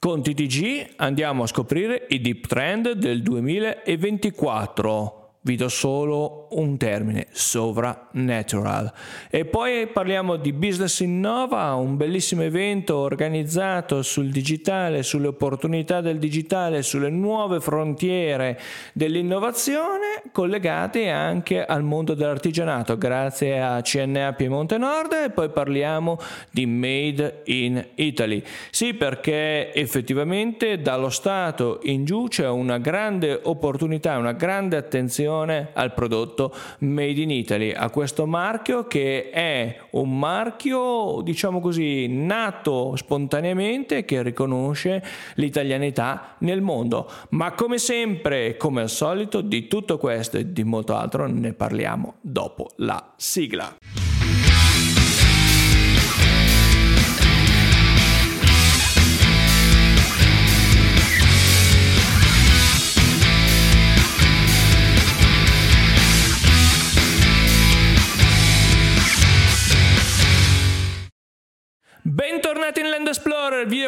Con TTG andiamo a scoprire i deep trend del 2024 vi do solo un termine, sovranatural. E poi parliamo di Business Innova, un bellissimo evento organizzato sul digitale, sulle opportunità del digitale, sulle nuove frontiere dell'innovazione, collegate anche al mondo dell'artigianato, grazie a CNA Piemonte Nord. E poi parliamo di Made in Italy. Sì, perché effettivamente dallo Stato in giù c'è una grande opportunità, una grande attenzione attenzione al prodotto Made in Italy, a questo marchio che è un marchio, diciamo così, nato spontaneamente che riconosce l'italianità nel mondo. Ma come sempre, come al solito, di tutto questo e di molto altro ne parliamo dopo la sigla.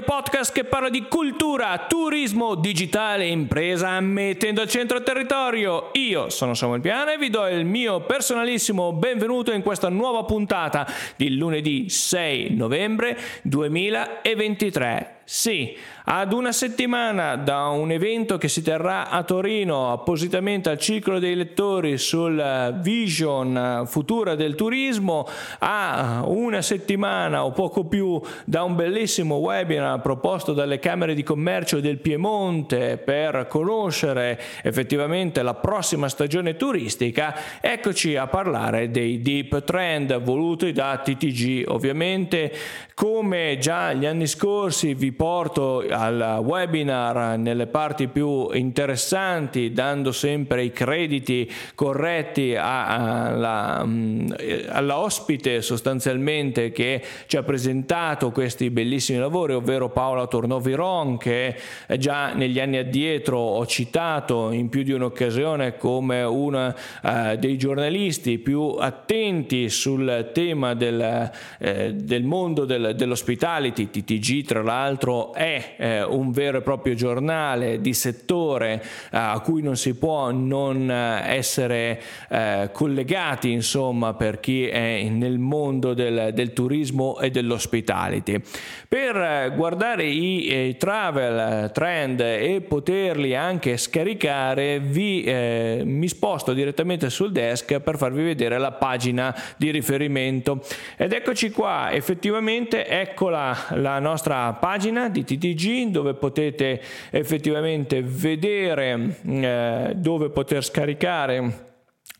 Video podcast che parla di cultura, turismo, digitale e impresa, mettendo al centro il territorio. Io sono Samuel Piana e vi do il mio personalissimo benvenuto in questa nuova puntata di lunedì 6 novembre 2023. Sì, ad una settimana da un evento che si terrà a Torino appositamente al ciclo dei lettori sul vision futura del turismo, a una settimana o poco più da un bellissimo webinar proposto dalle Camere di Commercio del Piemonte per conoscere effettivamente la prossima stagione turistica, eccoci a parlare dei deep trend voluti da TTG. Ovviamente come già gli anni scorsi vi porto al webinar nelle parti più interessanti, dando sempre i crediti corretti mm, alla ospite sostanzialmente che ci ha presentato questi bellissimi lavori, ovvero Paola Tornoviron, che già negli anni addietro ho citato in più di un'occasione come uno eh, dei giornalisti più attenti sul tema del, eh, del mondo del, dell'ospitality, TTG tra l'altro è eh, un vero e proprio giornale di settore eh, a cui non si può non eh, essere eh, collegati insomma per chi è nel mondo del, del turismo e dell'hospitality. Per eh, guardare i eh, travel trend e poterli anche scaricare vi mi sposto direttamente sul desk per farvi vedere la pagina di riferimento ed eccoci qua effettivamente eccola la nostra pagina di TTG dove potete effettivamente vedere eh, dove poter scaricare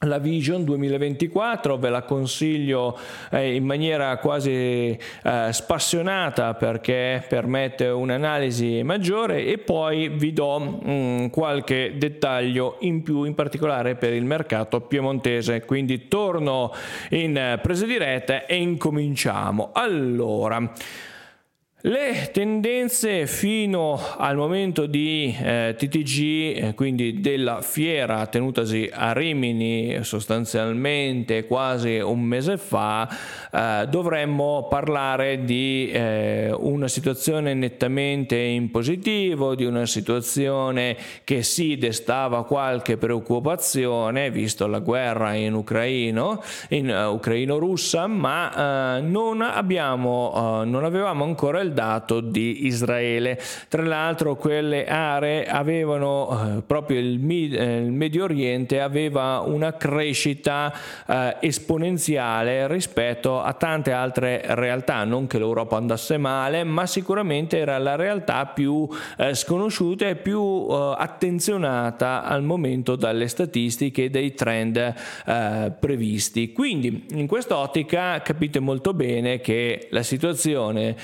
la Vision 2024 ve la consiglio eh, in maniera quasi eh, spassionata perché permette un'analisi maggiore e poi vi do mh, mm, qualche dettaglio in più in particolare per il mercato piemontese. Quindi torno in presa diretta e incominciamo. Allora le tendenze fino al momento di eh, TTG, eh, quindi della fiera tenutasi a Rimini sostanzialmente quasi un mese fa, eh, dovremmo parlare di eh, una situazione nettamente in positivo, di una situazione che sì destava qualche preoccupazione, visto la guerra in Ucraino, in uh, ucraino-russa, ma uh, non abbiamo, uh, non avevamo ancora il dato di Israele. Tra l'altro quelle aree avevano eh, proprio il, eh, il, Medio Oriente aveva una crescita eh, esponenziale rispetto a tante altre realtà, non che l'Europa andasse male, ma sicuramente era la realtà più sconosciuta e più attenzionata al momento dalle statistiche e dai trend previsti. Quindi in quest'ottica capite molto bene che la situazione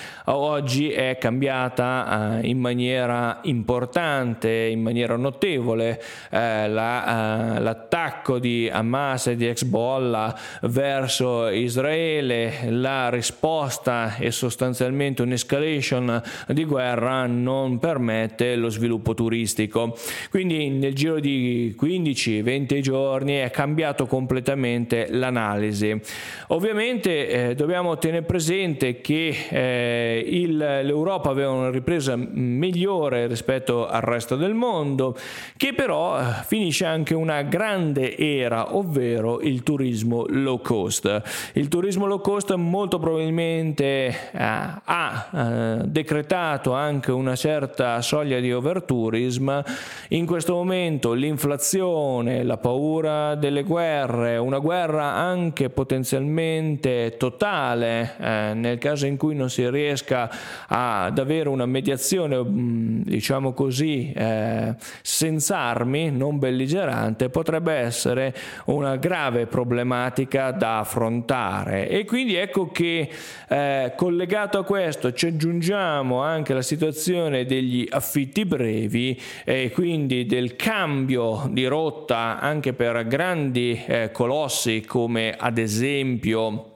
oggi è cambiata eh, in maniera importante, in maniera notevole. Eh, la, eh, l'attacco di Hamas e di Hezbollah verso Israele, la risposta è sostanzialmente un'escalation di guerra, non permette lo sviluppo turistico. Quindi nel giro di 15-20 giorni è cambiato completamente l'analisi. Ovviamente eh, dobbiamo tenere presente che eh, il il, l'Europa aveva una ripresa migliore rispetto al resto del mondo, che però eh, finisce anche una grande era, ovvero il turismo low cost. Il turismo low cost molto probabilmente eh, ha eh, decretato anche una certa soglia di overtourism. In questo momento l'inflazione, la paura delle guerre, una guerra anche potenzialmente totale eh, nel caso in cui non si riesca ad avere una mediazione, mm, diciamo così, eh, senza armi, non belligerante, potrebbe essere una grave problematica da affrontare. E quindi ecco che eh, collegato a questo ci aggiungiamo anche la situazione degli affitti brevi e quindi del cambio di rotta anche per grandi eh, colossi come ad esempio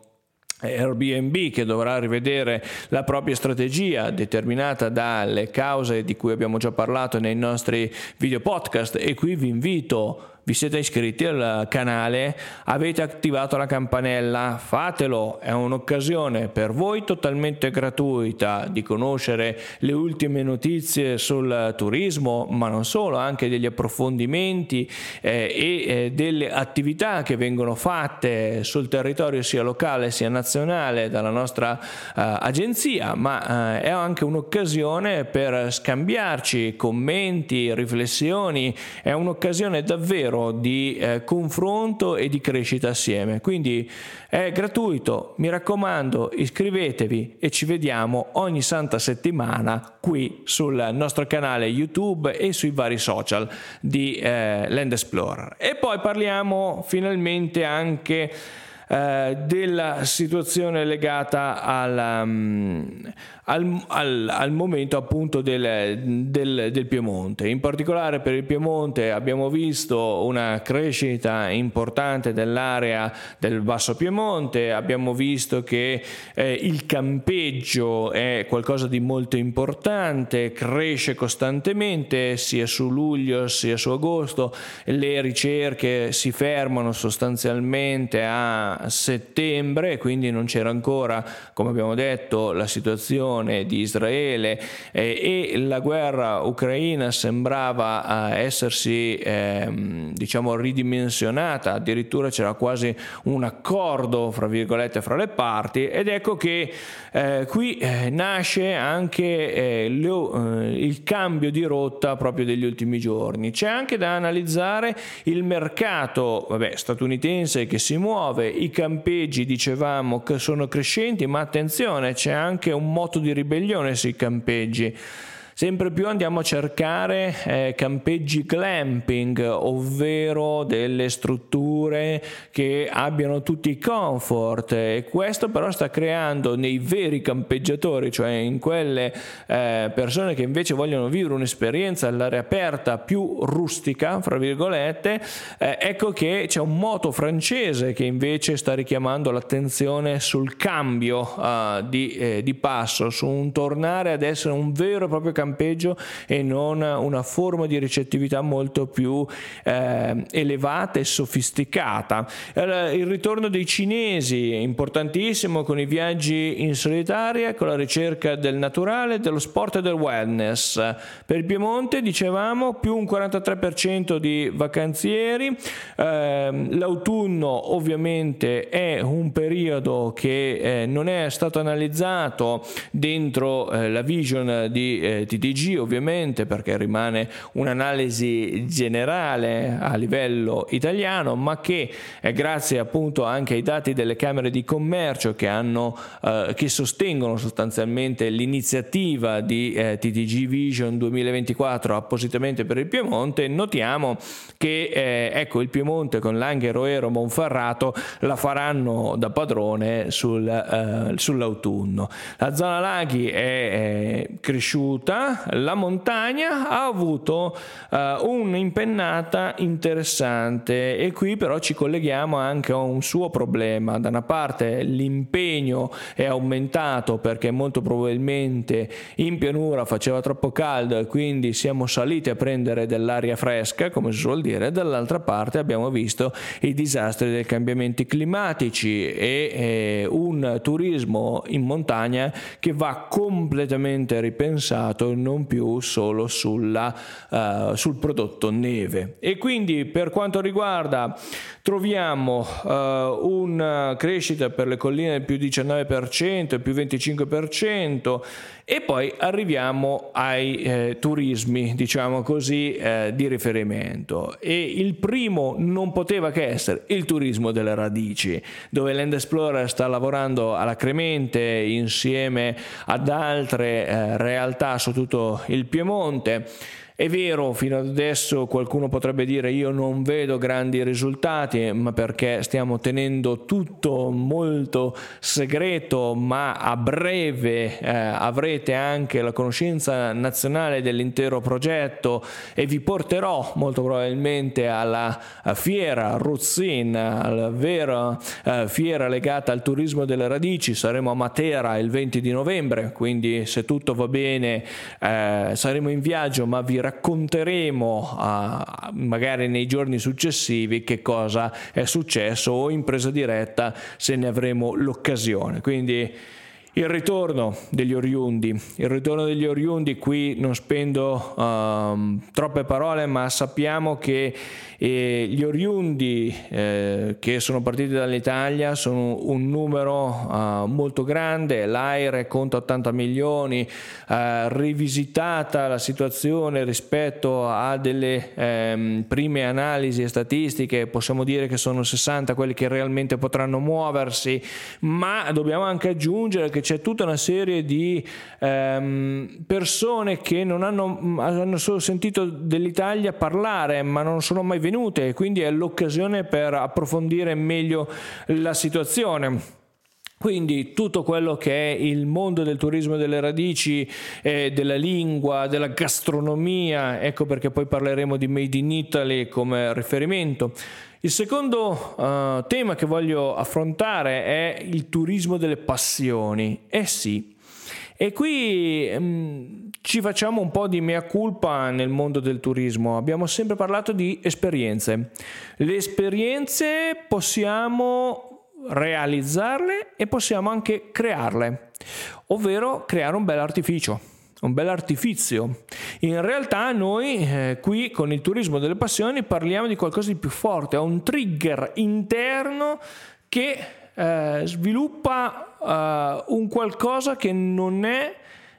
Airbnb che dovrà rivedere la propria strategia determinata dalle cause di cui abbiamo già parlato nei nostri video podcast. E qui vi invito vi siete iscritti al canale, avete attivato la campanella, fatelo, è un'occasione per voi totalmente gratuita di conoscere le ultime notizie sul turismo, ma non solo, anche degli approfondimenti eh, e eh, delle attività che vengono fatte sul territorio sia locale sia nazionale dalla nostra eh, agenzia, ma eh, è anche un'occasione per scambiarci commenti, riflessioni, è un'occasione davvero di eh, confronto e di crescita assieme. Quindi è gratuito, mi raccomando, iscrivetevi e ci vediamo ogni santa settimana qui sul nostro canale YouTube e sui vari social di eh, Land Explorer. E poi parliamo finalmente anche eh, della situazione legata al, um, al, al, al momento appunto del, del, del, Piemonte. In particolare per il Piemonte abbiamo visto una crescita importante dell'area del Basso Piemonte, abbiamo visto che eh, il campeggio è qualcosa di molto importante, cresce costantemente sia su luglio sia su agosto, le ricerche si fermano sostanzialmente a settembre, quindi non c'era ancora, come abbiamo detto, la situazione di Israele eh, e la guerra ucraina sembrava eh, essersi eh, diciamo ridimensionata, addirittura c'era quasi un accordo fra virgolette fra le parti ed ecco che eh, qui eh, nasce anche eh, lo, il cambio di rotta proprio degli ultimi giorni. C'è anche da analizzare il mercato vabbè, statunitense che si muove, i campeggi dicevamo che sono crescenti, ma attenzione c'è anche un moto di ribellione sui campeggi. Sempre più andiamo a cercare eh, campeggi glamping, ovvero delle strutture che abbiano tutti i comfort. E questo però sta creando nei veri campeggiatori, cioè in quelle eh, persone che invece vogliono vivere un'esperienza all'aria aperta più rustica, fra virgolette, eh, ecco che c'è un moto francese che invece sta richiamando l'attenzione sul cambio uh, di, eh, di passo, su un tornare ad essere un vero e proprio campeggio campeggio e non una forma di ricettività molto più eh, elevata e sofisticata. Il ritorno dei cinesi è importantissimo con i viaggi in solitaria, con la ricerca del naturale, dello sport e del wellness. Per il Piemonte dicevamo più un 43% di vacanzieri, eh, l'autunno ovviamente è un periodo che eh, non è stato analizzato dentro eh, la vision di eh, TDG ovviamente perché rimane un'analisi generale a livello italiano ma che eh, grazie appunto anche ai dati delle camere di commercio che, hanno, eh, che sostengono sostanzialmente l'iniziativa di eh, TDG Vision 2024 appositamente per il Piemonte. Notiamo che eh, ecco il Piemonte con Langhe, Roero, Monferrato la faranno da padrone sul, eh, sull'autunno. La zona laghi è cresciuta la montagna ha avuto uh, un'impennata interessante e qui però ci colleghiamo anche a un suo problema. Da una parte l'impegno è aumentato perché molto probabilmente in pianura faceva troppo caldo e quindi siamo saliti a prendere dell'aria fresca, come si suol dire, dall'altra parte abbiamo visto i disastri dei cambiamenti climatici e eh, un turismo in montagna che va completamente ripensato non più solo sulla, uh, sul prodotto neve. E quindi per quanto riguarda troviamo uh, una crescita per le colline del più 19%, più 25% e poi arriviamo ai eh, turismi, diciamo così, eh, di riferimento. E il primo non poteva che essere il turismo delle radici, dove Land Explorer sta lavorando alacremente insieme ad altre eh, realtà su tutto il Piemonte è vero, fino ad adesso qualcuno potrebbe dire io non vedo grandi risultati, ma perché stiamo tenendo tutto molto segreto, ma a breve eh, avrete anche la conoscenza nazionale dell'intero progetto e vi porterò molto probabilmente alla fiera Ruzzin, alla vera eh, fiera legata al turismo delle radici, saremo a Matera il 20 di novembre, quindi se tutto va bene eh, saremo in viaggio, ma vi racconterò racconteremo uh, magari nei giorni successivi che cosa è successo o in presa diretta se ne avremo l'occasione. Quindi il ritorno degli oriundi, il ritorno degli oriundi, qui non spendo um, troppe parole, ma sappiamo che eh, gli oriundi eh, che sono partiti dall'Italia sono un numero uh, molto grande, l'AIRE conta 80 milioni, uh, rivisitata la situazione rispetto a delle um, prime analisi e statistiche, possiamo dire che sono 60 quelli che realmente potranno muoversi, ma dobbiamo anche aggiungere che c'è tutta una serie di ehm, persone che non hanno, hanno solo sentito dell'Italia parlare ma non sono mai venute, quindi è l'occasione per approfondire meglio la situazione. Quindi tutto quello che è il mondo del turismo delle radici, eh, della lingua, della gastronomia, ecco perché poi parleremo di Made in Italy come riferimento. Il secondo uh, tema che voglio affrontare è il turismo delle passioni. Eh sì, e qui um, ci facciamo un po' di mea culpa nel mondo del turismo. Abbiamo sempre parlato di esperienze. Le esperienze possiamo realizzarle e possiamo anche crearle, ovvero creare un bel artificio un bel artifizio. In realtà noi eh, qui con il turismo delle passioni parliamo di qualcosa di più forte, è un trigger interno che eh, sviluppa eh, un qualcosa che non è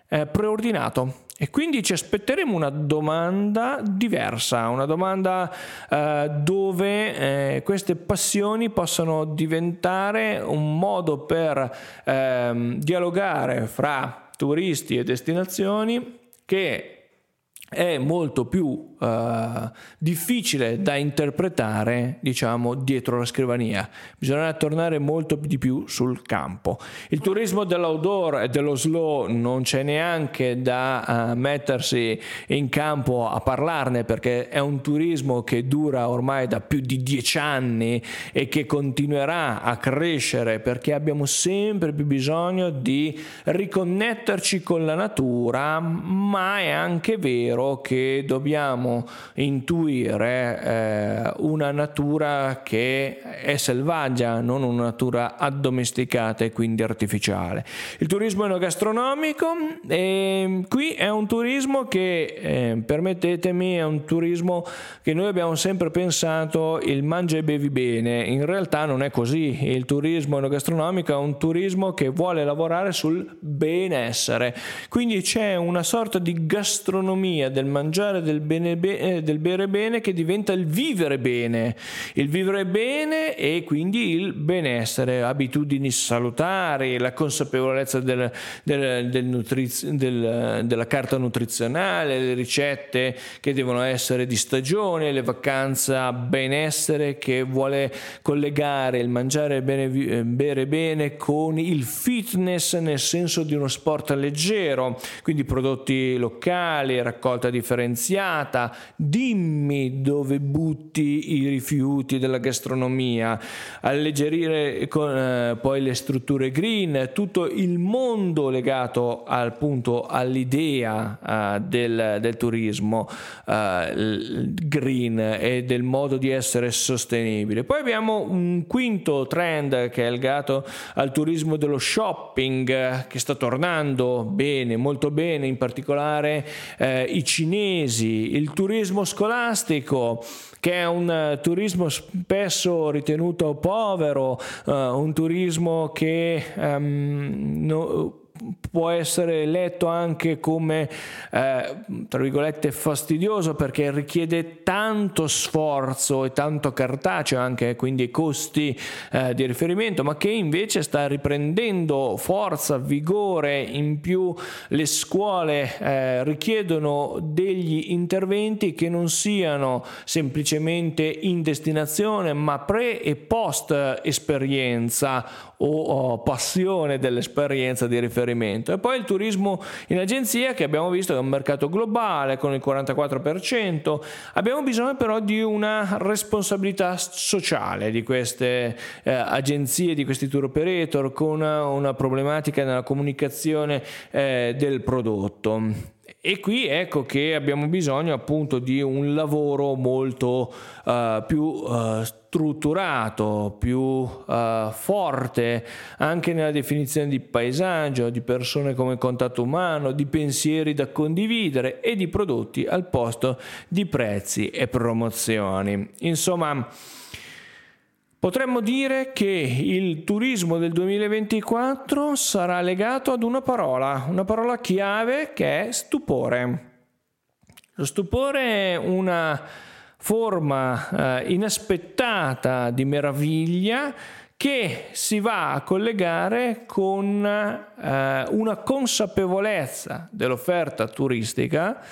eh, preordinato. E quindi ci aspetteremo una domanda diversa, una domanda eh, dove eh, queste passioni possano diventare un modo per ehm, dialogare fra turisti e destinazioni che è molto più uh, difficile da interpretare, diciamo, dietro la scrivania. Bisogna tornare molto di più sul campo. Il turismo dell'outdoor e dello slow non c'è neanche da uh, mettersi in campo a parlarne perché è un turismo che dura ormai da più di dieci anni e che continuerà a crescere perché abbiamo sempre più bisogno di riconnetterci con la natura, ma è anche vero vero che dobbiamo intuire eh, una natura che è selvaggia, non una natura addomesticata e quindi artificiale. Il turismo enogastronomico, eh, qui è un turismo che, eh, permettetemi, è un turismo che noi abbiamo sempre pensato il mangia e bevi bene, in realtà non è così, il turismo enogastronomico è un turismo che vuole lavorare sul benessere, quindi c'è una sorta di gastronomia del mangiare, del, bene, eh, del bere bene che diventa il vivere bene, il vivere bene e quindi il benessere, abitudini salutari, la consapevolezza del, del, nutriz- della carta nutrizionale, le ricette che devono essere di stagione, le vacanze benessere che vuole collegare il mangiare bene, eh, bere bene con il fitness nel senso di uno sport leggero, quindi prodotti locali, raccolta differenziata, dimmi dove butti i rifiuti della gastronomia, alleggerire con, eh, poi le strutture green, tutto il mondo legato appunto all'idea uh, del, del, turismo uh, green e del modo di essere sostenibile. Poi abbiamo un quinto trend che è legato al turismo dello shopping che sta tornando bene, molto bene, in particolare eh, i cinesi, il turismo scolastico che è un uh, turismo spesso ritenuto povero, uh, un turismo che um, no, può essere letto anche come eh, tra virgolette fastidioso perché richiede tanto sforzo e tanto cartaceo anche quindi costi eh, di riferimento ma che invece sta riprendendo forza vigore. In più le scuole eh, richiedono degli interventi che non siano semplicemente in destinazione ma pre e post esperienza o, o passione dell'esperienza di riferimento. E poi il turismo in agenzia che abbiamo visto è un mercato globale con il 44%. Abbiamo bisogno però di una responsabilità sociale di queste eh, agenzie, di questi tour operator con una, una problematica nella comunicazione eh, del prodotto. E qui ecco che abbiamo bisogno appunto di un lavoro molto uh, più uh, strutturato, più uh, forte anche nella definizione di paesaggio, di persone come contatto umano, di pensieri da condividere e di prodotti al posto di prezzi e promozioni. Insomma, Potremmo dire che il turismo del 2024 sarà legato ad una parola, una parola chiave che è stupore. Lo stupore è una forma eh, inaspettata di meraviglia che si va a collegare con eh, una consapevolezza dell'offerta turistica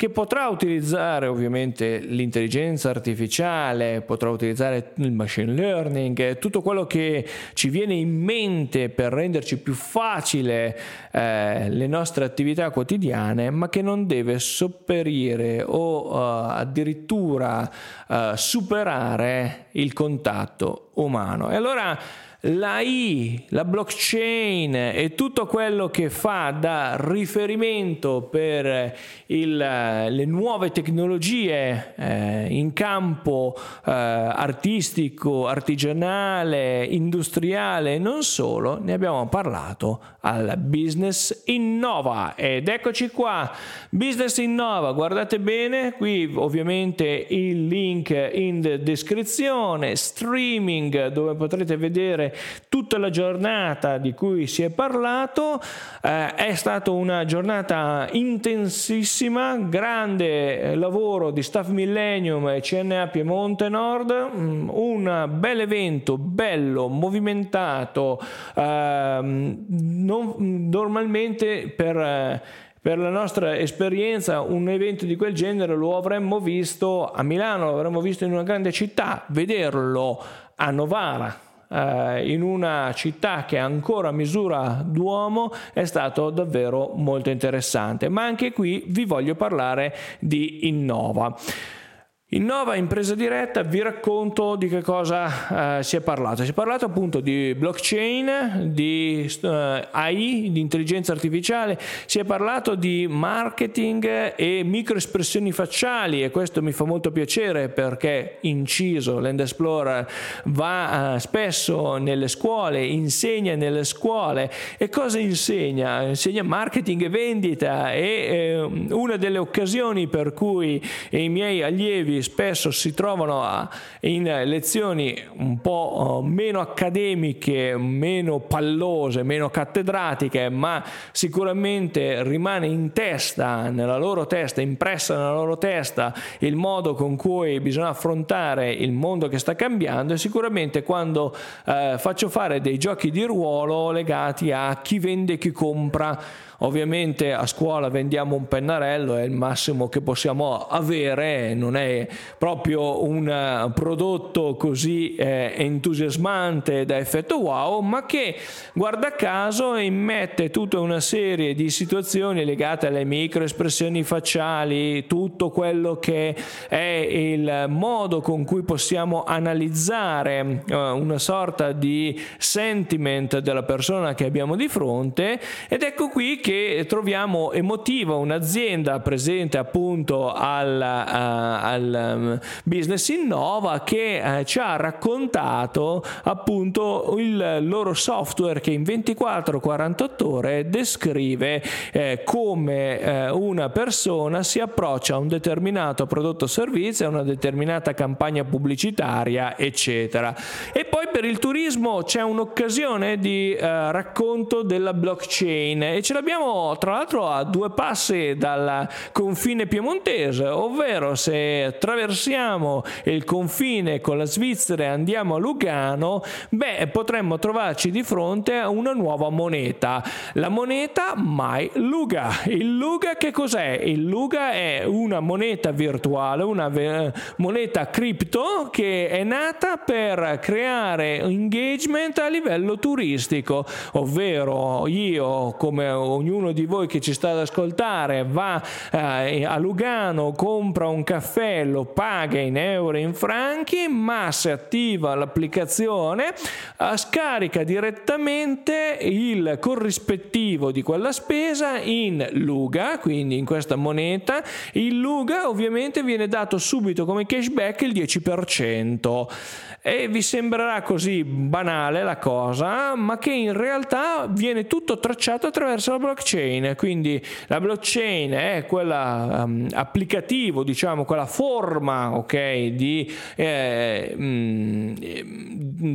che potrà utilizzare ovviamente l'intelligenza artificiale, potrà utilizzare il machine learning, tutto quello che ci viene in mente per renderci più facile eh, le nostre attività quotidiane, ma che non deve sopperire o uh, addirittura uh, superare il contatto umano. E allora l'AI, la blockchain e tutto quello che fa da riferimento per il, le nuove tecnologie eh, in campo eh, artistico, artigianale, industriale e non solo, ne abbiamo parlato al Business Innova. Ed eccoci qua, Business Innova, guardate bene, qui ovviamente il link in descrizione, streaming dove potrete vedere tutta la giornata di cui si è parlato. Eh, è stata una giornata intensissima, grande eh, lavoro di Staff Millennium e CNA Piemonte Nord, mm, un bel evento, bello, movimentato, ehm, non, normalmente per... Eh, per la nostra esperienza un evento di quel genere lo avremmo visto a Milano, lo avremmo visto in una grande città, vederlo a Novara eh, in una città che ancora misura d'uomo è stato davvero molto interessante. Ma anche qui vi voglio parlare di Innova. In Nova Impresa Diretta vi racconto di che cosa eh, si è parlato. Si è parlato appunto di blockchain, di eh, AI, di intelligenza artificiale, si è parlato di marketing e microespressioni facciali e questo mi fa molto piacere perché inciso Land Explorer va eh, spesso nelle scuole, insegna nelle scuole e cosa insegna? Insegna marketing e vendita e eh, una delle occasioni per cui i miei allievi spesso si trovano in lezioni un po' meno accademiche, meno pallose, meno cattedratiche, ma sicuramente rimane in testa, nella loro testa, impressa nella loro testa il modo con cui bisogna affrontare il mondo che sta cambiando e sicuramente quando eh, faccio fare dei giochi di ruolo legati a chi vende e chi compra Ovviamente a scuola vendiamo un pennarello, è il massimo che possiamo avere, non è proprio un eh, prodotto così eh, entusiasmante da effetto wow, ma che guarda caso immette tutta una serie di situazioni legate alle microespressioni facciali, tutto quello che è il modo con cui possiamo analizzare eh, una sorta di sentiment della persona che abbiamo di fronte ed ecco qui che che troviamo emotiva un'azienda presente appunto al, uh, al um, Business Innova che uh, ci ha raccontato appunto il loro software che in 24-48 ore descrive eh, come eh, una persona si approccia a un determinato prodotto o servizio, a una determinata campagna pubblicitaria, eccetera. E poi per il turismo c'è un'occasione di eh, racconto della blockchain e ce l'abbiamo siamo tra l'altro a due passi dal confine piemontese, ovvero se attraversiamo il confine con la Svizzera e andiamo a Lugano, beh, potremmo trovarci di fronte a una nuova moneta, la moneta Mai Luga. Il Luga che cos'è? Il Luga è una moneta virtuale, una ve- moneta cripto che è nata per creare engagement a livello turistico, ovvero io come ognuno ognuno di voi che ci sta ad ascoltare va eh, a Lugano, compra un caffè, lo paga in euro e in franchi, ma se attiva l'applicazione eh, scarica direttamente il corrispettivo di quella spesa in Luga, quindi in questa moneta. Il Luga ovviamente viene dato subito come cashback il 10% e vi sembrerà così banale la cosa, ma che in realtà viene tutto tracciato attraverso la blockchain. Quindi la blockchain è quella um, applicativo, diciamo, quella forma ok, di, eh, mh,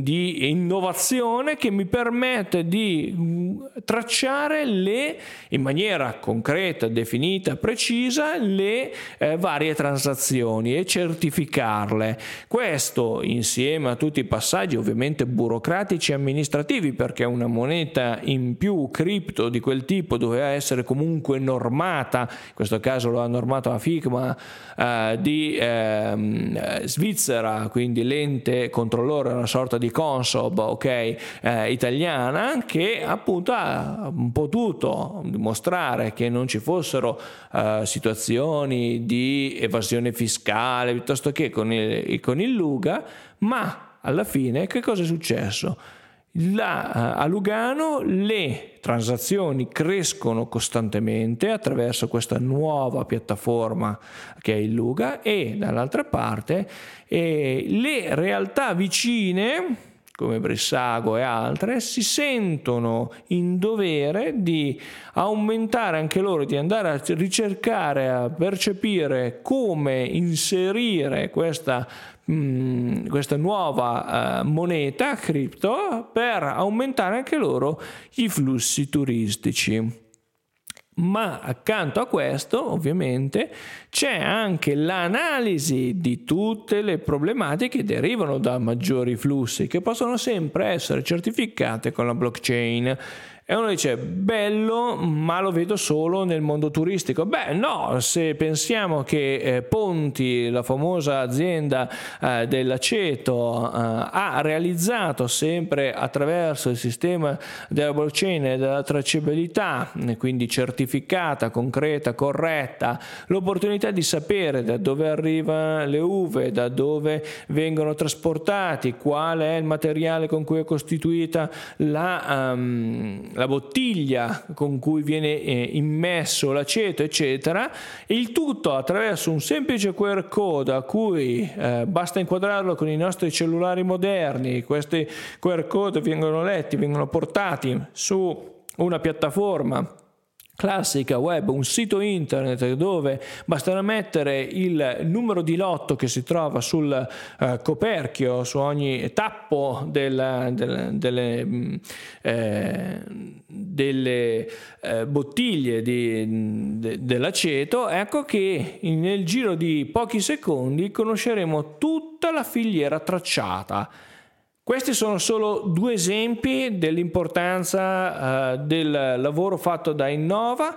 di innovazione che mi permette di mm, tracciare le, in maniera concreta, definita, precisa, le eh, varie transazioni e certificarle. Questo insieme a tutti i passaggi ovviamente burocratici e amministrativi perché una moneta in più cripto di quel tipo doveva essere comunque normata, in questo caso lo ha normato la FICMA eh, di eh, Svizzera, quindi l'ente controllore, una sorta di Consob ok, eh, italiana che appunto ha potuto dimostrare che non ci fossero eh, situazioni di evasione fiscale piuttosto che con il, con il Luga ma alla fine che cosa è successo? La, a Lugano le transazioni crescono costantemente attraverso questa nuova piattaforma che è il Luga e dall'altra parte eh, le realtà vicine come Brissago e altre, si sentono in dovere di aumentare anche loro, di andare a ricercare, a percepire come inserire questa Mm, questa nuova uh, moneta cripto per aumentare anche loro i flussi turistici. Ma accanto a questo, ovviamente, c'è anche l'analisi di tutte le problematiche che derivano da maggiori flussi, che possono sempre essere certificate con la blockchain e uno dice, bello, ma lo vedo solo nel mondo turistico. Beh, no, se pensiamo che eh, Ponti, la famosa azienda eh, dell'aceto, eh, ha realizzato sempre attraverso il sistema della blockchain e della tracciabilità, quindi certificata, concreta, corretta, l'opportunità di sapere da dove arrivano le uve, da dove vengono trasportati, qual è il materiale con cui è costituita la... Um, la bottiglia con cui viene eh, immesso l'aceto, eccetera, il tutto attraverso un semplice QR code a cui eh, basta inquadrarlo con i nostri cellulari moderni, questi QR code vengono letti, vengono portati su una piattaforma classica web, un sito internet dove basterà mettere il numero di lotto che si trova sul uh, coperchio, su ogni tappo del, del, delle, mm, eh, delle eh, bottiglie di, de, dell'aceto, ecco che nel giro di pochi secondi conosceremo tutta la filiera tracciata questi sono solo due esempi dell'importanza uh, del lavoro fatto da Innova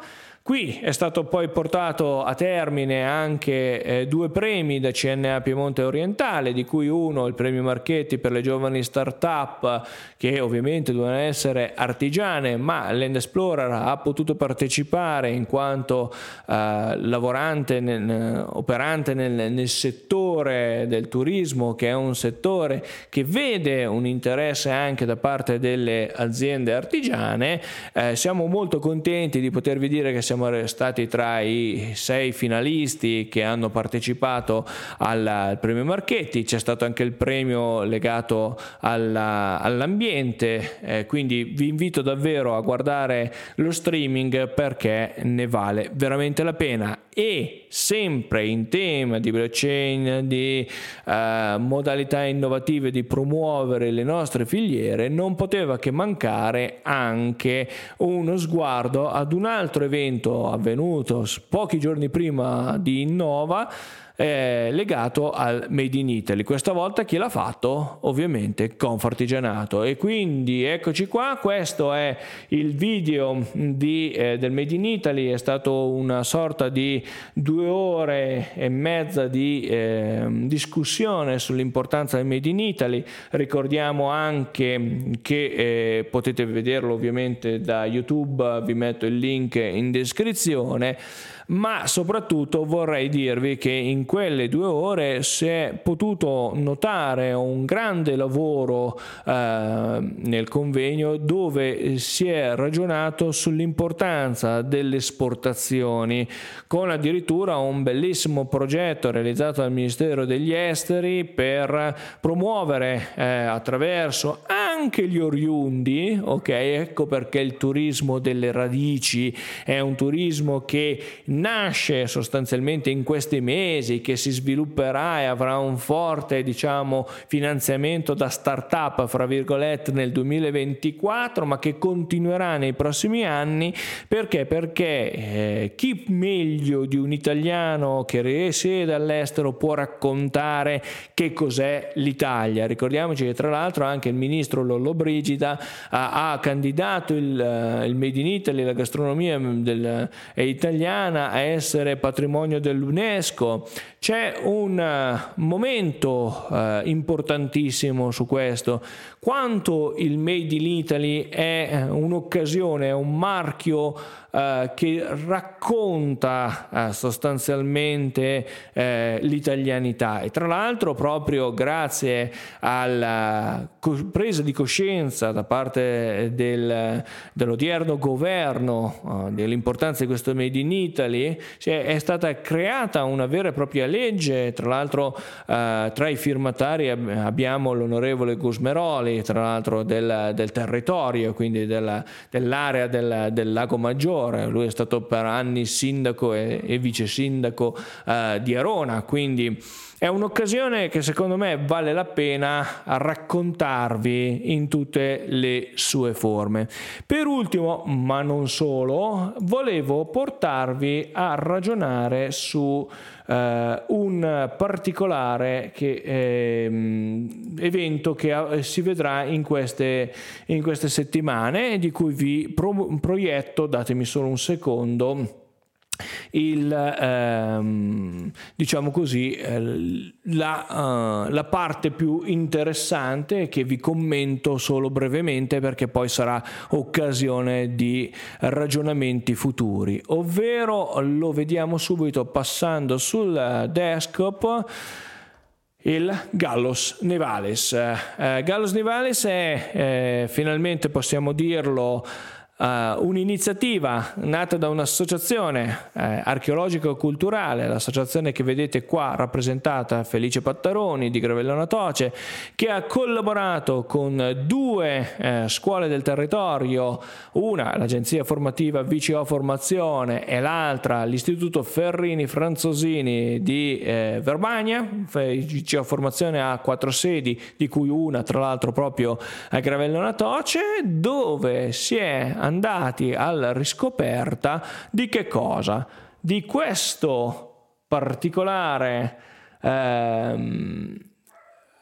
Qui è stato poi portato a termine anche eh, due premi da CNA Piemonte Orientale, di cui uno il premio Marchetti per le giovani start-up, che ovviamente devono essere artigiane, ma l'End Explorer ha potuto partecipare in quanto eh, lavorante, nel, operante nel, nel settore del turismo, che è un settore che vede un interesse anche da parte delle aziende artigiane. Eh, siamo molto contenti di potervi dire che siamo siamo stati tra i sei finalisti che hanno partecipato al, premio Marchetti, c'è stato anche il premio legato alla, all'ambiente, eh, quindi vi invito davvero a guardare lo streaming perché ne vale veramente la pena e sempre in tema di blockchain, di uh, modalità innovative di promuovere le nostre filiere, non poteva che mancare anche uno sguardo ad un altro evento avvenuto pochi giorni prima di Innova eh, legato al Made in Italy. Questa volta chi l'ha fatto? Ovviamente Confartigianato. E quindi eccoci qua, questo è il video di, eh, del Made in Italy, è stato una sorta di due ore e mezza di eh, discussione sull'importanza del Made in Italy. Ricordiamo anche che eh, potete vederlo ovviamente da YouTube, vi metto il link in descrizione ma soprattutto vorrei dirvi che in quelle due ore si è potuto notare un grande lavoro eh, nel convegno dove si è ragionato sull'importanza delle esportazioni con addirittura un bellissimo progetto realizzato dal Ministero degli Esteri per promuovere eh, attraverso anche gli oriundi, ok? Ecco perché il turismo delle radici è un turismo che nasce sostanzialmente in questi mesi, che si svilupperà e avrà un forte, diciamo, finanziamento da start-up, fra virgolette, nel 2024, ma che continuerà nei prossimi anni perché? Perché eh, chi meglio di un italiano che risiede all'estero può raccontare che cos'è l'Italia. Ricordiamoci che tra l'altro anche il ministro Lollobrigida ha, ha candidato il, eh, il, Made in Italy, la gastronomia del, è italiana a essere patrimonio dell'UNESCO. C'è un uh, momento uh, importantissimo su questo, quanto il Made in Italy è un'occasione, è un marchio uh, che racconta sostanzialmente l'italianità. E tra l'altro proprio grazie alla presa di coscienza da parte del, dell'odierno governo dell'importanza di questo Made in Italy è stata creata una vera e propria legge, tra l'altro eh, tra i firmatari abbiamo l'onorevole Gusmeroli, tra l'altro del, del territorio, quindi della, dell'area del, del, Lago Maggiore, lui è stato per anni sindaco e, e vice sindaco eh, di Arona, quindi è un'occasione che secondo me vale la pena raccontarvi in tutte le sue forme. Per ultimo, ma non solo, volevo portarvi a ragionare su Uh, un particolare che, eh, evento che uh, si vedrà in queste, in queste settimane di cui vi pro- proietto, datemi solo un secondo, il, ehm, diciamo così, eh, la, uh, la, parte più interessante che vi commento solo brevemente perché poi sarà occasione di ragionamenti futuri, ovvero lo vediamo subito passando sul desktop il Gallos Nevales. Eh, Gallos Nevales è, eh, finalmente possiamo dirlo, uh, un'iniziativa nata da un'associazione eh, archeologico-culturale, l'associazione che vedete qua rappresentata Felice Pattaroni di Gravellona Toce, che ha collaborato con due eh, scuole del territorio, una l'agenzia formativa VCO Formazione e l'altra l'istituto Ferrini Franzosini di eh, Verbania, VCO Formazione ha quattro sedi, di cui una tra l'altro proprio a Gravellona Toce, dove si è andati alla riscoperta di che cosa? Di questo particolare ehm,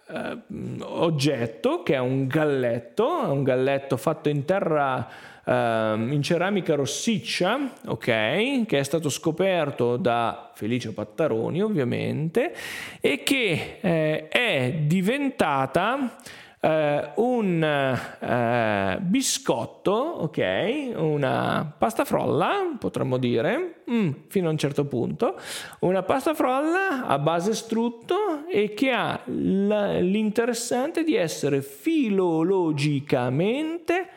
eh, oggetto che è un galletto, un galletto fatto in terra ehm, in ceramica rossiccia, ok, che è stato scoperto da Felice Pattaroni ovviamente e che eh, è diventata eh, un eh, biscotto, ok, una pasta frolla, potremmo dire, mm, fino a un certo punto, una pasta frolla a base strutto e che ha l'interessante di essere filologicamente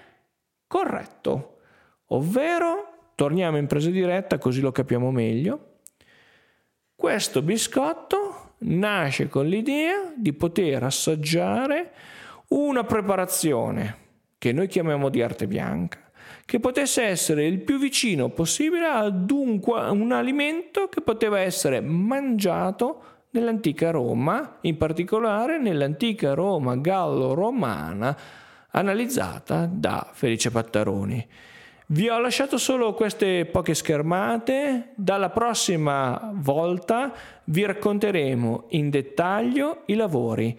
corretto, ovvero, torniamo in presa diretta così lo capiamo meglio, questo biscotto nasce con l'idea di poter assaggiare una preparazione che noi chiamiamo di arte bianca, che potesse essere il più vicino possibile ad un, un alimento che poteva essere mangiato nell'antica Roma, in particolare nell'antica Roma gallo-romana, analizzata da Felice Pattaroni. Vi ho lasciato solo queste poche schermate, dalla prossima volta vi racconteremo in dettaglio i lavori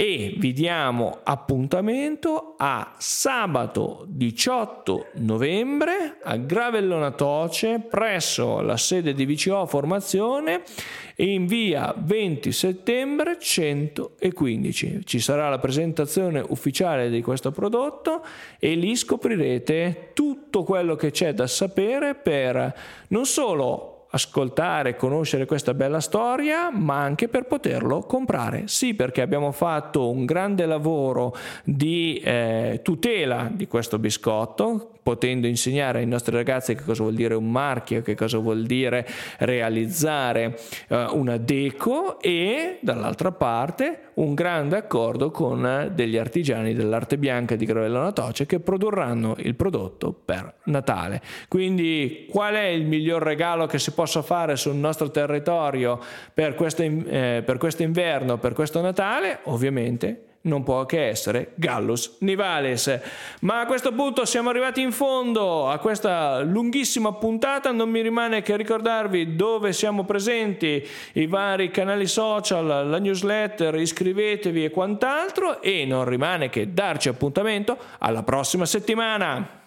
e vi diamo appuntamento a sabato 18 novembre a Gravellona Toce presso la sede di VCO Formazione in via 20 settembre 115. Ci sarà la presentazione ufficiale di questo prodotto e lì scoprirete tutto quello che c'è da sapere per non solo ascoltare, conoscere questa bella storia, ma anche per poterlo comprare. Sì, perché abbiamo fatto un grande lavoro di eh, tutela di questo biscotto, potendo insegnare ai nostri ragazzi che cosa vuol dire un marchio, che cosa vuol dire realizzare eh, una deco e dall'altra parte un grande accordo con degli artigiani dell'arte bianca di Gravellona Toce che produrranno il prodotto per Natale. Quindi qual è il miglior regalo che si possa fare sul nostro territorio per questo, eh, per questo inverno, per questo Natale? Ovviamente non può che essere Gallus Nivales. Ma a questo punto siamo arrivati in fondo a questa lunghissima puntata, non mi rimane che ricordarvi dove siamo presenti, i vari canali social, la newsletter, iscrivetevi e quant'altro e non rimane che darci appuntamento alla prossima settimana.